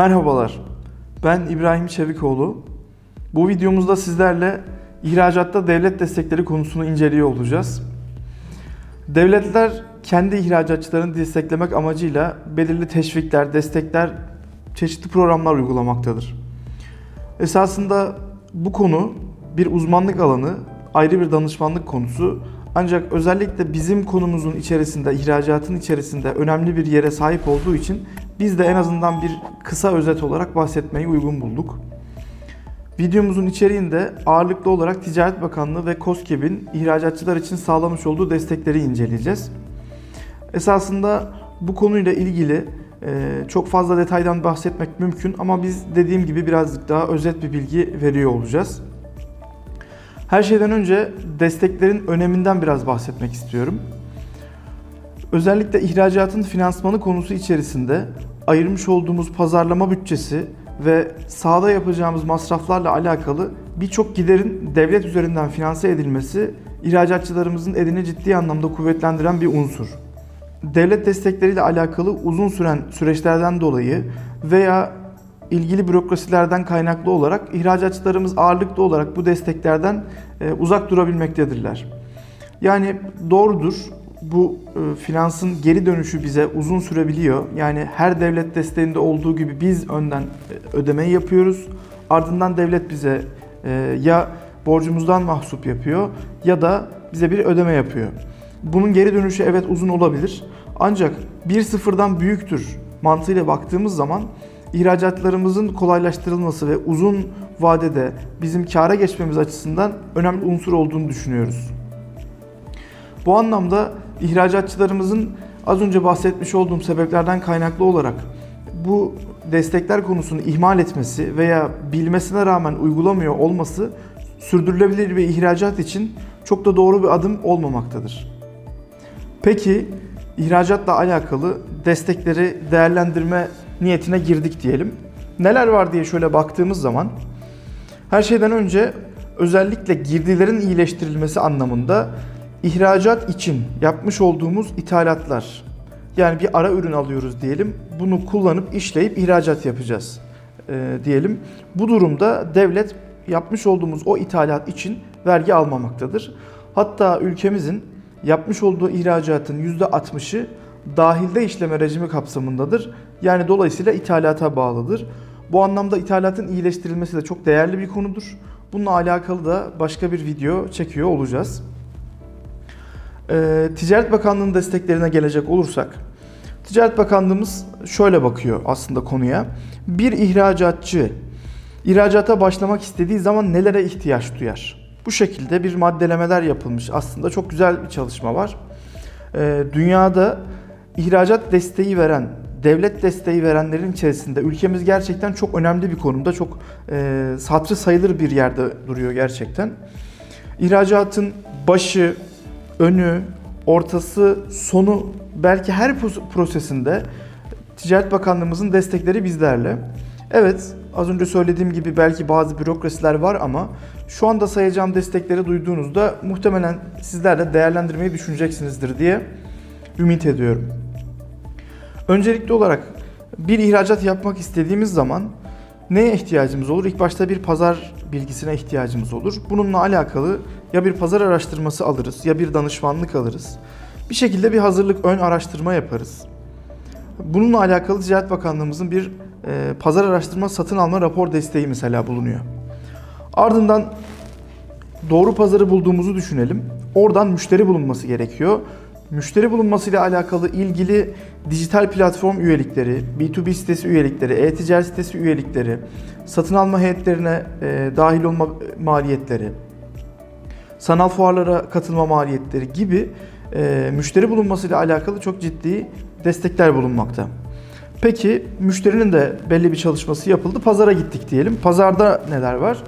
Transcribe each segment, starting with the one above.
Merhabalar, ben İbrahim Çevikoğlu. Bu videomuzda sizlerle ihracatta devlet destekleri konusunu inceliyor olacağız. Devletler kendi ihracatçılarını desteklemek amacıyla belirli teşvikler, destekler, çeşitli programlar uygulamaktadır. Esasında bu konu bir uzmanlık alanı, ayrı bir danışmanlık konusu. Ancak özellikle bizim konumuzun içerisinde, ihracatın içerisinde önemli bir yere sahip olduğu için biz de en azından bir kısa özet olarak bahsetmeyi uygun bulduk. Videomuzun içeriğinde ağırlıklı olarak Ticaret Bakanlığı ve KOSGEB'in ihracatçılar için sağlamış olduğu destekleri inceleyeceğiz. Esasında bu konuyla ilgili çok fazla detaydan bahsetmek mümkün ama biz dediğim gibi birazcık daha özet bir bilgi veriyor olacağız. Her şeyden önce desteklerin öneminden biraz bahsetmek istiyorum. Özellikle ihracatın finansmanı konusu içerisinde ayırmış olduğumuz pazarlama bütçesi ve sahada yapacağımız masraflarla alakalı birçok giderin devlet üzerinden finanse edilmesi ihracatçılarımızın elini ciddi anlamda kuvvetlendiren bir unsur. Devlet destekleriyle alakalı uzun süren süreçlerden dolayı veya ilgili bürokrasilerden kaynaklı olarak ihracatçılarımız ağırlıklı olarak bu desteklerden uzak durabilmektedirler. Yani doğrudur bu finansın geri dönüşü bize uzun sürebiliyor. Yani her devlet desteğinde olduğu gibi biz önden ödemeyi yapıyoruz. Ardından devlet bize ya borcumuzdan mahsup yapıyor ya da bize bir ödeme yapıyor. Bunun geri dönüşü evet uzun olabilir. Ancak bir sıfırdan büyüktür mantığıyla baktığımız zaman ihracatlarımızın kolaylaştırılması ve uzun vadede bizim kâra geçmemiz açısından önemli unsur olduğunu düşünüyoruz. Bu anlamda ihracatçılarımızın az önce bahsetmiş olduğum sebeplerden kaynaklı olarak bu destekler konusunu ihmal etmesi veya bilmesine rağmen uygulamıyor olması sürdürülebilir bir ihracat için çok da doğru bir adım olmamaktadır. Peki ihracatla alakalı destekleri değerlendirme niyetine girdik diyelim. Neler var diye şöyle baktığımız zaman her şeyden önce özellikle girdilerin iyileştirilmesi anlamında ihracat için yapmış olduğumuz ithalatlar yani bir ara ürün alıyoruz diyelim. Bunu kullanıp işleyip ihracat yapacağız e, diyelim. Bu durumda devlet yapmış olduğumuz o ithalat için vergi almamaktadır. Hatta ülkemizin yapmış olduğu ihracatın %60'ı dahilde işleme rejimi kapsamındadır. Yani dolayısıyla ithalata bağlıdır. Bu anlamda ithalatın iyileştirilmesi de çok değerli bir konudur. Bununla alakalı da başka bir video çekiyor olacağız. Ee, Ticaret Bakanlığı'nın desteklerine gelecek olursak, Ticaret Bakanlığımız şöyle bakıyor aslında konuya. Bir ihracatçı ihracata başlamak istediği zaman nelere ihtiyaç duyar? Bu şekilde bir maddelemeler yapılmış. Aslında çok güzel bir çalışma var. Ee, dünyada ihracat desteği veren, devlet desteği verenlerin içerisinde ülkemiz gerçekten çok önemli bir konumda. Çok e, sayılır bir yerde duruyor gerçekten. İhracatın başı, önü, ortası, sonu belki her prosesinde Ticaret Bakanlığımızın destekleri bizlerle. Evet, az önce söylediğim gibi belki bazı bürokrasiler var ama şu anda sayacağım destekleri duyduğunuzda muhtemelen sizler de değerlendirmeyi düşüneceksinizdir diye ümit ediyorum. Öncelikli olarak bir ihracat yapmak istediğimiz zaman neye ihtiyacımız olur? İlk başta bir pazar bilgisine ihtiyacımız olur. Bununla alakalı ya bir pazar araştırması alırız ya bir danışmanlık alırız. Bir şekilde bir hazırlık ön araştırma yaparız. Bununla alakalı Ticaret Bakanlığımızın bir e, pazar araştırma satın alma rapor desteği mesela bulunuyor. Ardından doğru pazarı bulduğumuzu düşünelim. Oradan müşteri bulunması gerekiyor. Müşteri bulunmasıyla alakalı ilgili dijital platform üyelikleri, B2B sitesi üyelikleri, e-ticaret sitesi üyelikleri, satın alma heyetlerine e, dahil olma maliyetleri, sanal fuarlara katılma maliyetleri gibi e, müşteri bulunmasıyla alakalı çok ciddi destekler bulunmakta. Peki müşterinin de belli bir çalışması yapıldı. Pazara gittik diyelim. Pazarda neler var?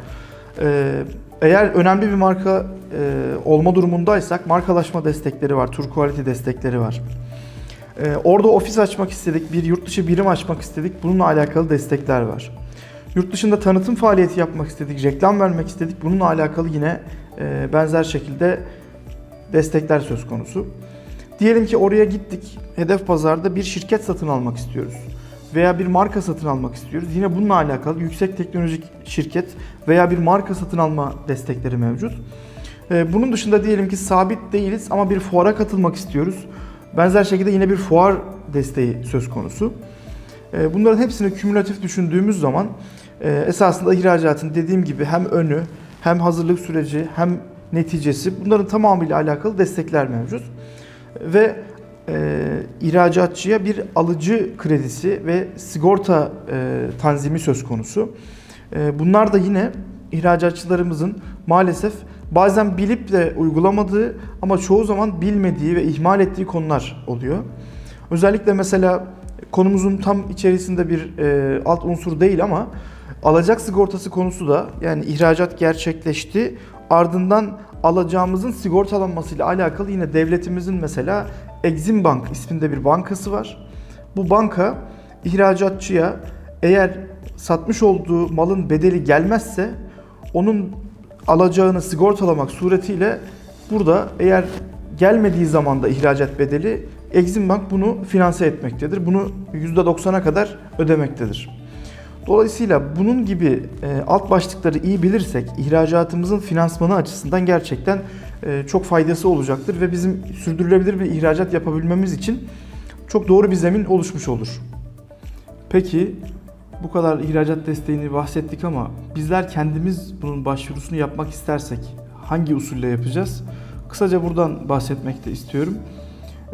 Ee, eğer önemli bir marka e, olma durumundaysak markalaşma destekleri var, tur quality destekleri var. Ee, orada ofis açmak istedik, bir yurt dışı birim açmak istedik. Bununla alakalı destekler var. Yurt dışında tanıtım faaliyeti yapmak istedik, reklam vermek istedik. Bununla alakalı yine e, benzer şekilde destekler söz konusu. Diyelim ki oraya gittik, hedef pazarda bir şirket satın almak istiyoruz. veya bir marka satın almak istiyoruz. Yine bununla alakalı yüksek teknolojik şirket veya bir marka satın alma destekleri mevcut. Ee, Bunun dışında diyelim ki sabit değiliz ama bir fuara katılmak istiyoruz. Benzer şekilde yine bir fuar desteği söz konusu. Ee, Bunların hepsini kümülatif düşündüğümüz zaman e, esasında ihracatın dediğim gibi hem önü hem hazırlık süreci hem neticesi bunların tamamıyla alakalı destekler mevcut. Ve e, ihracatçıya bir alıcı kredisi ve sigorta e, tanzimi söz konusu. E, bunlar da yine ihracatçılarımızın maalesef bazen bilip de uygulamadığı ama çoğu zaman bilmediği ve ihmal ettiği konular oluyor. Özellikle mesela konumuzun tam içerisinde bir e, alt unsur değil ama alacak sigortası konusu da yani ihracat gerçekleşti ardından alacağımızın sigortalanmasıyla alakalı yine devletimizin mesela Exim Bank isminde bir bankası var. Bu banka ihracatçıya eğer satmış olduğu malın bedeli gelmezse onun alacağını sigortalamak suretiyle burada eğer gelmediği zaman da ihracat bedeli Exim Bank bunu finanse etmektedir. Bunu %90'a kadar ödemektedir. Dolayısıyla bunun gibi e, alt başlıkları iyi bilirsek ihracatımızın finansmanı açısından gerçekten e, çok faydası olacaktır ve bizim sürdürülebilir bir ihracat yapabilmemiz için çok doğru bir zemin oluşmuş olur. Peki bu kadar ihracat desteğini bahsettik ama bizler kendimiz bunun başvurusunu yapmak istersek hangi usulle yapacağız? Kısaca buradan bahsetmek de istiyorum.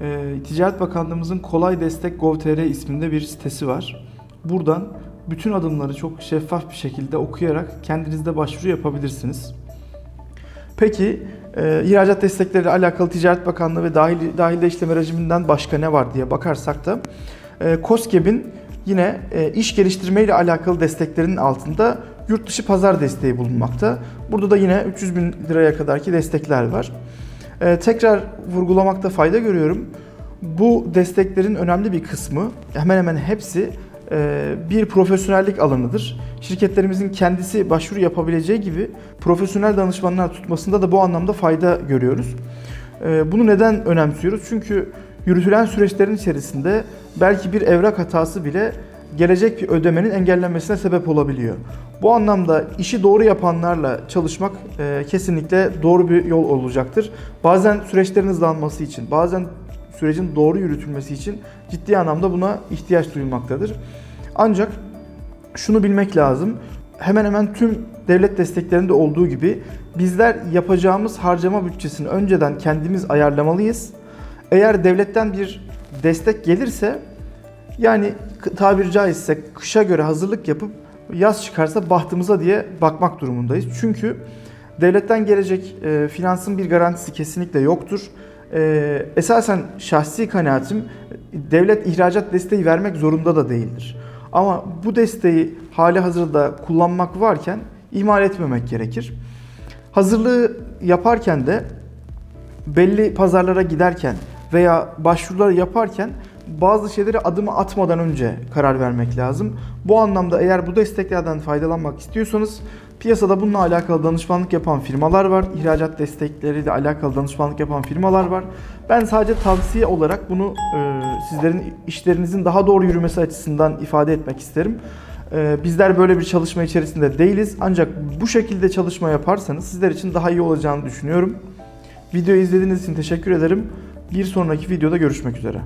E, Ticaret Bakanlığımızın Kolay Destek Gov.tr isminde bir sitesi var. Buradan bütün adımları çok şeffaf bir şekilde okuyarak kendinizde başvuru yapabilirsiniz. Peki e, ihracat destekleriyle alakalı Ticaret Bakanlığı ve dahil, dahilde işleme rejiminden başka ne var diye bakarsak da e, COSGAP'in yine e, iş geliştirme ile alakalı desteklerinin altında yurt dışı pazar desteği bulunmakta. Burada da yine 300 bin liraya kadarki destekler var. E, tekrar vurgulamakta fayda görüyorum. Bu desteklerin önemli bir kısmı hemen hemen hepsi e, bir profesyonellik alanıdır. Şirketlerimizin kendisi başvuru yapabileceği gibi profesyonel danışmanlar tutmasında da bu anlamda fayda görüyoruz. E, Bunu neden önemsiyoruz? Çünkü yürütülen süreçlerin içerisinde belki bir evrak hatası bile gelecek bir ödemenin engellenmesine sebep olabiliyor. Bu anlamda işi doğru yapanlarla çalışmak e, kesinlikle doğru bir yol olacaktır. Bazen süreçlerin hızlanması için, bazen sürecin doğru yürütülmesi için ciddi anlamda buna ihtiyaç duyulmaktadır. Ancak şunu bilmek lazım. Hemen hemen tüm devlet desteklerinde olduğu gibi bizler yapacağımız harcama bütçesini önceden kendimiz ayarlamalıyız. Eğer devletten bir destek gelirse yani tabiri caizse kışa göre hazırlık yapıp yaz çıkarsa bahtımıza diye bakmak durumundayız. Çünkü devletten gelecek e, finansın bir garantisi kesinlikle yoktur. E, esasen şahsi kanaatim devlet ihracat desteği vermek zorunda da değildir. Ama bu desteği hali hazırda kullanmak varken ihmal etmemek gerekir. Hazırlığı yaparken de belli pazarlara giderken veya başvuruları yaparken bazı şeyleri adımı atmadan önce karar vermek lazım. Bu anlamda eğer bu desteklerden faydalanmak istiyorsanız piyasada bununla alakalı danışmanlık yapan firmalar var. İhracat destekleriyle alakalı danışmanlık yapan firmalar var. Ben sadece tavsiye olarak bunu e, sizlerin işlerinizin daha doğru yürümesi açısından ifade etmek isterim. E, bizler böyle bir çalışma içerisinde değiliz. Ancak bu şekilde çalışma yaparsanız sizler için daha iyi olacağını düşünüyorum. Videoyu izlediğiniz için teşekkür ederim. Bir sonraki videoda görüşmek üzere.